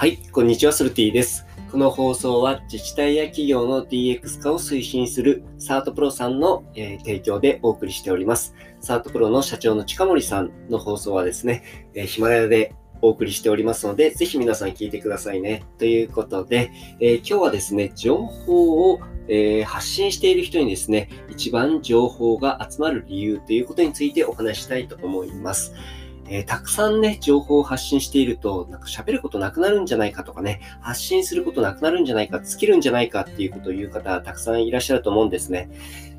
はい、こんにちは、ソルティです。この放送は自治体や企業の DX 化を推進するサートプロさんの、えー、提供でお送りしております。サートプロの社長の近森さんの放送はですね、えー、ヒマラヤでお送りしておりますので、ぜひ皆さん聞いてくださいね。ということで、えー、今日はですね、情報を、えー、発信している人にですね、一番情報が集まる理由ということについてお話したいと思います。えー、たくさんね、情報を発信していると、なんか喋ることなくなるんじゃないかとかね、発信することなくなるんじゃないか、尽きるんじゃないかっていうことを言う方、たくさんいらっしゃると思うんですね。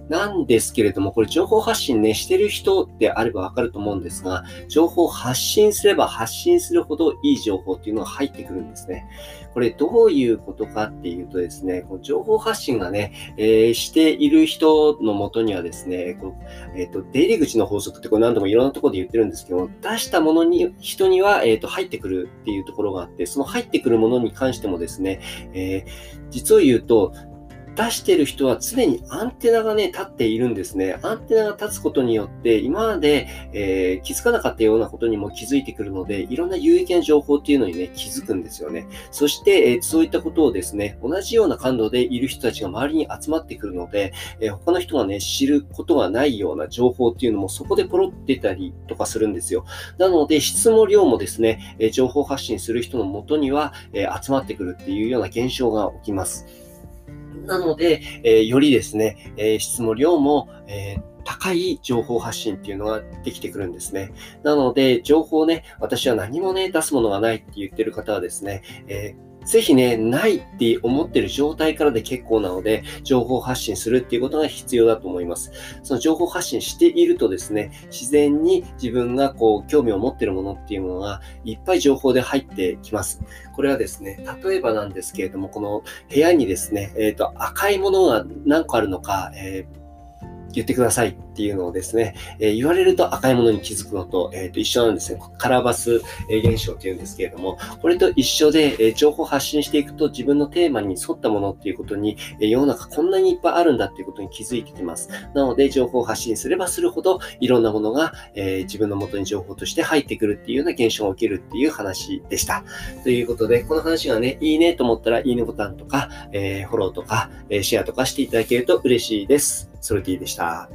なんですけれども、これ情報発信ね、してる人であればわかると思うんですが、情報発信すれば発信するほどいい情報っていうのが入ってくるんですね。これどういうことかっていうとですね、この情報発信がね、えー、している人のもとにはですね、このえっ、ー、と、出入り口の法則ってこれ何度もいろんなところで言ってるんですけど出したものに、人には、えっ、ー、と、入ってくるっていうところがあって、その入ってくるものに関してもですね、え実を言うと、出してる人は常にアンテナがね、立っているんですね。アンテナが立つことによって、今まで、えー、気づかなかったようなことにも気づいてくるので、いろんな有益な情報っていうのにね、気づくんですよね。そして、えー、そういったことをですね、同じような感度でいる人たちが周りに集まってくるので、えー、他の人がね、知ることがないような情報っていうのもそこでポロってたりとかするんですよ。なので、質も量もですね、え情報発信する人のもとには、え集まってくるっていうような現象が起きます。なので、えー、よりですね、えー、質も量も、えー高い情報発信っていうのができてくるんですね。なので、情報ね、私は何もね、出すものがないって言ってる方はですね、えーぜひね、ないって思ってる状態からで結構なので、情報発信するっていうことが必要だと思います。その情報発信しているとですね、自然に自分がこう、興味を持ってるものっていうものがいっぱい情報で入ってきます。これはですね、例えばなんですけれども、この部屋にですね、えっ、ー、と、赤いものが何個あるのか、えー言ってくださいっていうのをですね、えー、言われると赤いものに気づくのと,、えー、と一緒なんですね。カラバス現象っていうんですけれども、これと一緒で、えー、情報発信していくと自分のテーマに沿ったものっていうことに、えー、世の中こんなにいっぱいあるんだっていうことに気づいてきます。なので、情報発信すればするほど、いろんなものが、えー、自分の元に情報として入ってくるっていうような現象が起きるっていう話でした。ということで、この話がね、いいねと思ったら、いいねボタンとか、えー、フォローとか、えー、シェアとかしていただけると嬉しいです。ソルティでした。